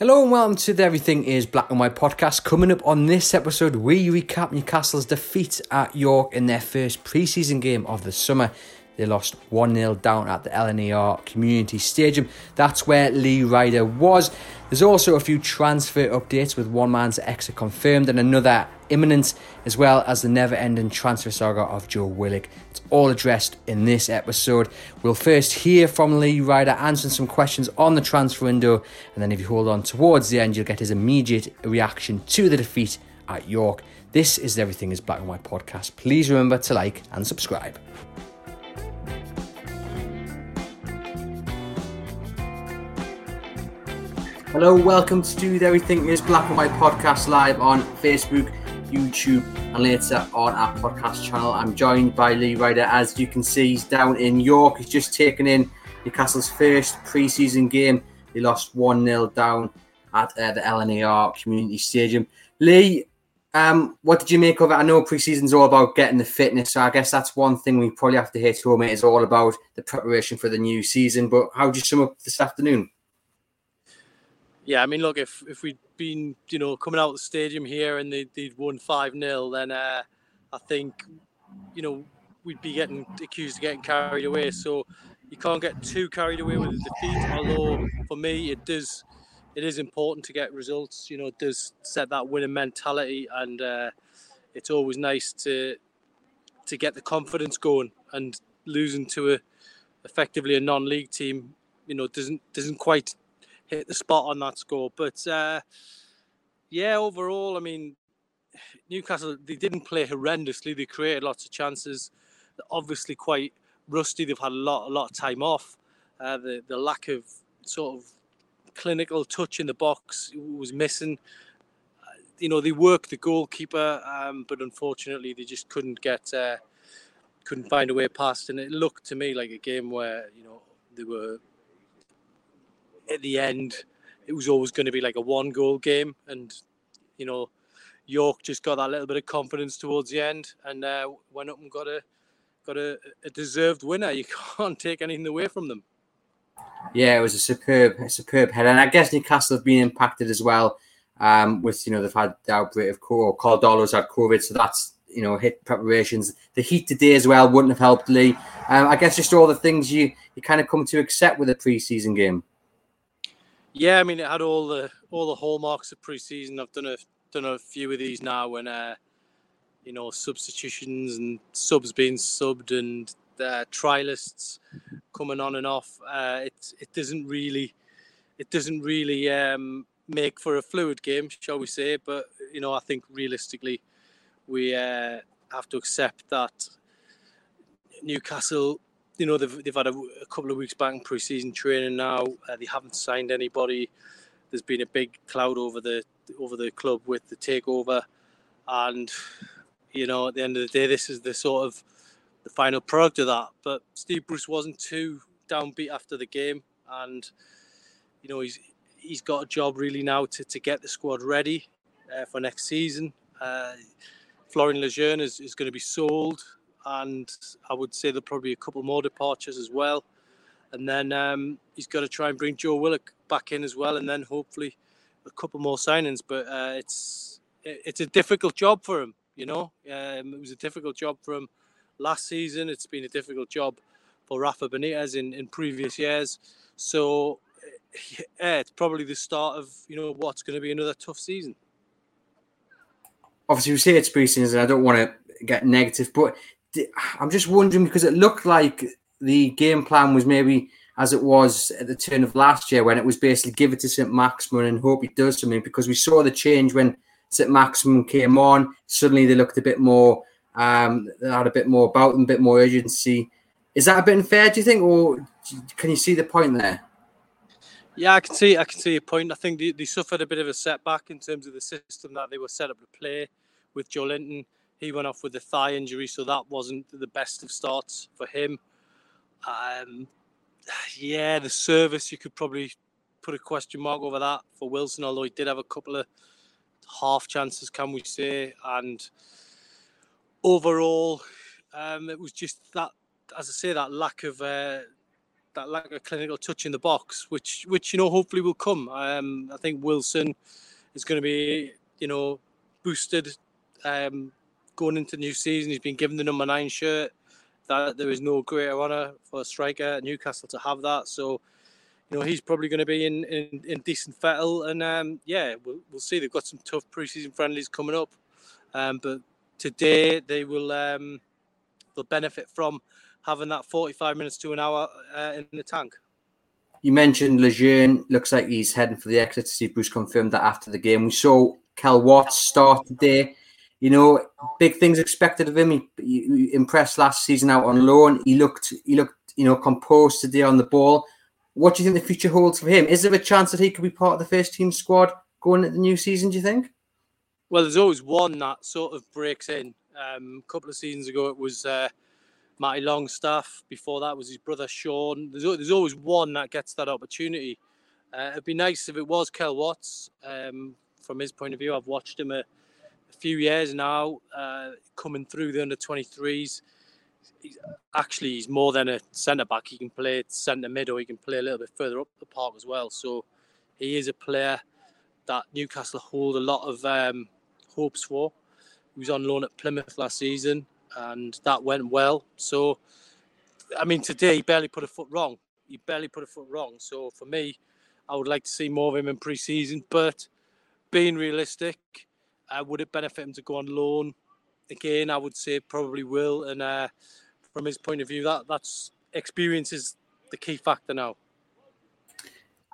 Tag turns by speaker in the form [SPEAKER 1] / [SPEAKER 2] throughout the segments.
[SPEAKER 1] Hello and welcome to the Everything is Black and White podcast. Coming up on this episode, we recap Newcastle's defeat at York in their first pre-season game of the summer. They lost 1 0 down at the LNER Community Stadium. That's where Lee Ryder was. There's also a few transfer updates with one man's exit confirmed and another imminent, as well as the never ending transfer saga of Joe Willock. It's all addressed in this episode. We'll first hear from Lee Ryder answering some questions on the transfer window, and then if you hold on towards the end, you'll get his immediate reaction to the defeat at York. This is Everything is Black and White podcast. Please remember to like and subscribe. Hello, welcome to the Everything is Black and White podcast live on Facebook, YouTube, and later on our podcast channel. I'm joined by Lee Ryder. As you can see, he's down in York. He's just taken in Newcastle's first pre season game. They lost 1 0 down at uh, the LNER Community Stadium. Lee, um, what did you make of it? I know pre-season's all about getting the fitness, so I guess that's one thing we probably have to hit home. It is all about the preparation for the new season. But how would you sum up this afternoon?
[SPEAKER 2] Yeah, I mean, look, if if we'd been, you know, coming out of the stadium here and they, would won 5 0, then uh, I think, you know, we'd be getting accused of getting carried away. So you can't get too carried away with the defeat. Although for me, it does, it is important to get results. You know, it does set that winning mentality, and uh, it's always nice to to get the confidence going. And losing to a effectively a non-league team, you know, doesn't doesn't quite hit the spot on that score. But uh, yeah, overall, I mean, Newcastle they didn't play horrendously. They created lots of chances. They're obviously quite rusty. They've had a lot a lot of time off. Uh, the the lack of sort of clinical touch in the box was missing. Uh, you know, they worked the goalkeeper, um, but unfortunately, they just couldn't get uh, couldn't find a way past. And it looked to me like a game where you know they were at the end, it was always going to be like a one goal game. And, you know, York just got that little bit of confidence towards the end and uh, went up and got a got a, a deserved winner. You can't take anything away from them.
[SPEAKER 1] Yeah, it was a superb, a superb head, and I guess Newcastle have been impacted as well. Um, with you know they've had the outbreak of COVID, Karl Darlow's had COVID, so that's you know hit preparations. The heat today as well wouldn't have helped Lee. Um, I guess just all the things you you kind of come to accept with a preseason game.
[SPEAKER 2] Yeah, I mean, it had all the all the hallmarks of pre-season. I've done a done a few of these now when uh, you know substitutions and subs being subbed and uh, trialists coming on and off. Uh, it it doesn't really it doesn't really um, make for a fluid game, shall we say? But you know, I think realistically, we uh, have to accept that Newcastle you know they've, they've had a, a couple of weeks back in pre-season training now. Uh, they haven't signed anybody. There's been a big cloud over the over the club with the takeover, and you know at the end of the day, this is the sort of the final product of that. But Steve Bruce wasn't too downbeat after the game, and you know he's he's got a job really now to, to get the squad ready uh, for next season. Uh, Lejeune is, is going to be sold and I would say there'll probably be a couple more departures as well. And then um, he's got to try and bring Joe Willock back in as well, and then hopefully a couple more signings. But uh, it's it's a difficult job for him, you know. Um, it was a difficult job for him last season. It's been a difficult job for Rafa Benitez in, in previous years. So yeah, it's probably the start of you know what's going to be another tough season.
[SPEAKER 1] Obviously, we say it's preseason. I don't want to get negative, but I'm just wondering because it looked like the game plan was maybe as it was at the turn of last year when it was basically give it to St Maximin and hope he does something because we saw the change when St Maximin came on. Suddenly they looked a bit more, um, they had a bit more about them, a bit more urgency. Is that a bit unfair, do you think, or can you see the point there?
[SPEAKER 2] Yeah, I can see. I can see your point. I think they, they suffered a bit of a setback in terms of the system that they were set up to play with Joelinton he went off with a thigh injury, so that wasn't the best of starts for him. Um, yeah, the service you could probably put a question mark over that for Wilson, although he did have a couple of half chances, can we say? And overall, um, it was just that, as I say, that lack of uh, that lack of clinical touch in the box, which which you know hopefully will come. Um, I think Wilson is going to be you know boosted um, going into new season. He's been given the number nine shirt. That there is no greater honour for a striker at Newcastle to have that. So you know he's probably going to be in in, in decent fettle, and um, yeah, we'll, we'll see. They've got some tough preseason friendlies coming up, um, but today they will um, they'll benefit from having that 45 minutes to an hour uh, in the tank.
[SPEAKER 1] You mentioned Lejeune. Looks like he's heading for the exit. Steve Bruce confirmed that after the game. We saw Kel Watts start today. You know, big things expected of him. He, he, impressed last season out on loan. He looked, he looked, you know, composed today on the ball. What do you think the future holds for him? Is there a chance that he could be part of the first team squad going into the new season? Do you think?
[SPEAKER 2] Well, there's always one that sort of breaks in. Um, a couple of seasons ago, it was uh, Matty Longstaff. Before that was his brother Sean. There's, there's always one that gets that opportunity. Uh, it'd be nice if it was Kel Watts. Um, from his point of view, I've watched him few years now, uh, coming through the under 23s. He's, actually, he's more than a centre back. He can play centre mid, or he can play a little bit further up the park as well. So he is a player that Newcastle hold a lot of um, hopes for. He was on loan at Plymouth last season and that went well. So, I mean, today he barely put a foot wrong. He barely put a foot wrong. So, for me, I would like to see more of him in pre-season. But being realistic, uh, would it benefit him to go on loan? Again, I would say probably will. And uh, from his point of view, that that's experience is the key factor now.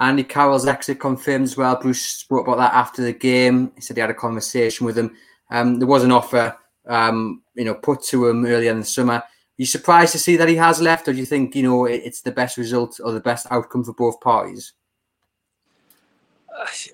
[SPEAKER 1] Andy Carroll's exit confirmed as well. Bruce spoke about that after the game. He said he had a conversation with him. Um, there was an offer um, you know, put to him earlier in the summer. Are you surprised to see that he has left, or do you think you know it's the best result or the best outcome for both parties?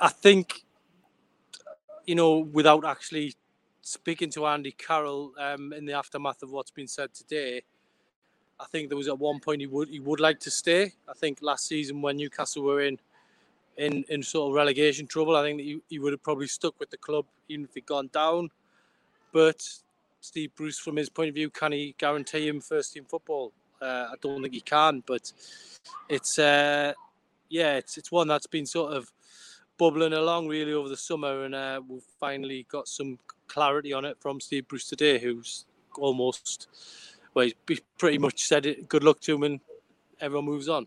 [SPEAKER 2] I think you know, without actually speaking to Andy Carroll um, in the aftermath of what's been said today, I think there was at one point he would he would like to stay. I think last season when Newcastle were in in, in sort of relegation trouble, I think that he, he would have probably stuck with the club even if he'd gone down. But Steve Bruce, from his point of view, can he guarantee him first team football? Uh, I don't think he can, but it's uh, yeah, it's it's one that's been sort of bubbling along really over the summer, and uh, we've finally got some clarity on it from Steve Bruce today, who's almost well, he's pretty much said it. Good luck to him, and everyone moves on.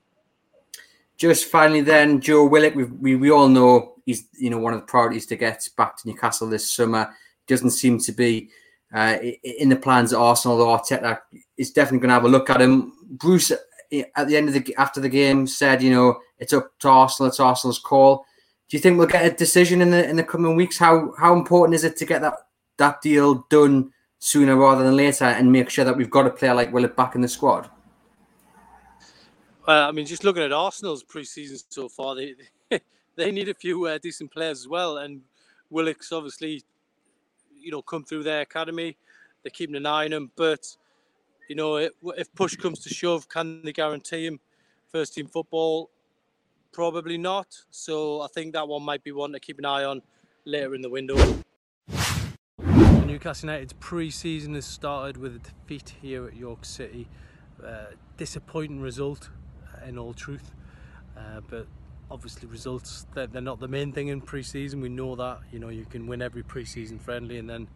[SPEAKER 1] Just finally, then Joe Willock, we, we we all know he's you know one of the priorities to get back to Newcastle this summer doesn't seem to be uh, in the plans at Arsenal. Though Arteta is definitely going to have a look at him. Bruce, at the end of the after the game, said, "You know, it's up to Arsenal. It's Arsenal's call." Do you think we'll get a decision in the in the coming weeks? How how important is it to get that that deal done sooner rather than later, and make sure that we've got a player like Willock back in the squad?
[SPEAKER 2] Well, I mean, just looking at Arsenal's pre-season so far, they they need a few uh, decent players as well, and Willock's obviously you know come through their academy. They're keeping an eye on him, but you know if push comes to shove, can they guarantee him first team football? Probably not. So I think that one might be one to keep an eye on later in the window. Newcastle United's pre-season has started with a defeat here at York City. Uh, disappointing result, uh, in all truth, uh, but obviously results they're, they're not the main thing in pre-season we know that you know you can win every pre-season friendly and then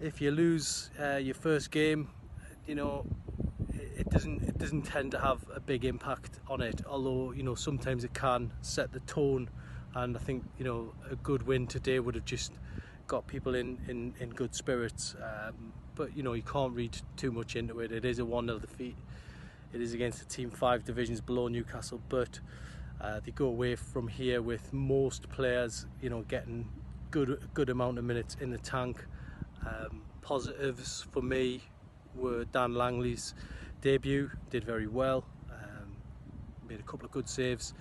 [SPEAKER 2] if you lose uh, your first game you know it doesn't it doesn't tend to have a big impact on it although you know sometimes it can set the tone. And I think you know a good win today would have just got people in in, in good spirits. Um, but you know you can't read too much into it. It is a 1-0 defeat. It is against a team five divisions below Newcastle but uh, they go away from here with most players, you know, getting good good amount of minutes in the tank. Um, positives for me were Dan Langley's debut, did very well, um, made a couple of good saves.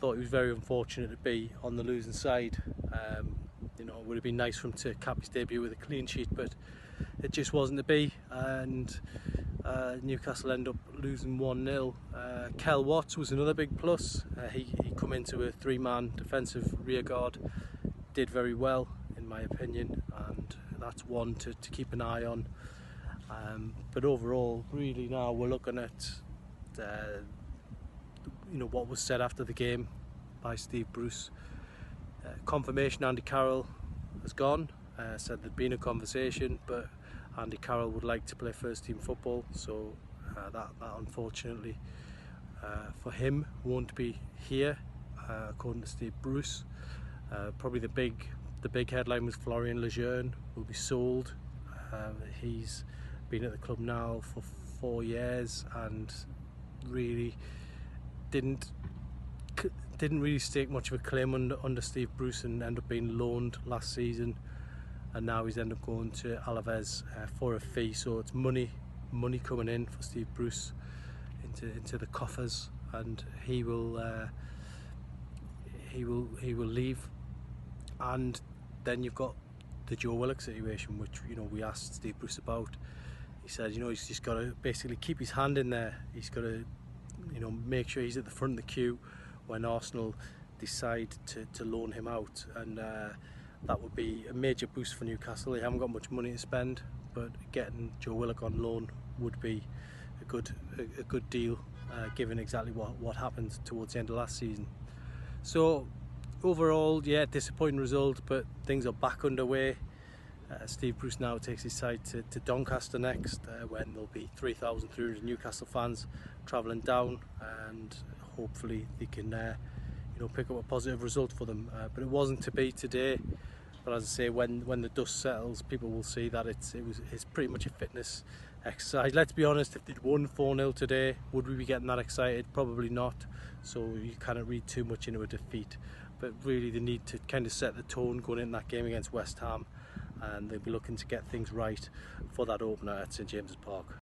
[SPEAKER 2] Thought he was very unfortunate to be on the losing side. Um, you know, it would have been nice for him to cap his debut with a clean sheet, but it just wasn't to be. And uh, Newcastle end up losing 1-0. Uh, Kel Watts was another big plus. Uh, he, he come into a three-man defensive rear guard, did very well in my opinion, and that's one to, to keep an eye on. Um, but overall, really now we're looking at uh, you know what was said after the game by Steve Bruce. Uh, confirmation Andy Carroll has gone. Uh, said there'd been a conversation, but Andy Carroll would like to play first team football, so uh, that, that unfortunately uh, for him won't be here, uh, according to Steve Bruce. Uh, probably the big the big headline was Florian Lejeune will be sold. he's been at the club now for four years and really didn't didn't really stake much of a claim under, under Steve Bruce and ended up being loaned last season. And now he's ended up going to Alaves uh, for a fee. So it's money money coming in for Steve Bruce into into the coffers. And he will uh, he will he will leave. And then you've got the Joe Willock situation which you know we asked Steve Bruce about he said you know he's just got to basically keep his hand in there he's got to you know make sure he's at the front of the queue when Arsenal decide to, to loan him out and uh, that would be a major boost for Newcastle. They haven't got much money to spend, but getting Joe Willock on loan would be a good a, a good deal, uh, given exactly what what happened towards the end of last season. So overall, yeah, disappointing result, but things are back underway. Uh, Steve Bruce now takes his side to, to Doncaster next, uh, when there'll be 3,300 Newcastle fans travelling down, and hopefully they can, uh, you know, pick up a positive result for them. Uh, but it wasn't to be today. But as I say, when when the dust settles, people will see that it's it was it's pretty much a fitness exercise. Let's be honest, if they'd won 4-0 today, would we be getting that excited? Probably not. So you cannot read too much into a defeat. But really they need to kind of set the tone going in that game against West Ham and they'll be looking to get things right for that opener at St James's Park.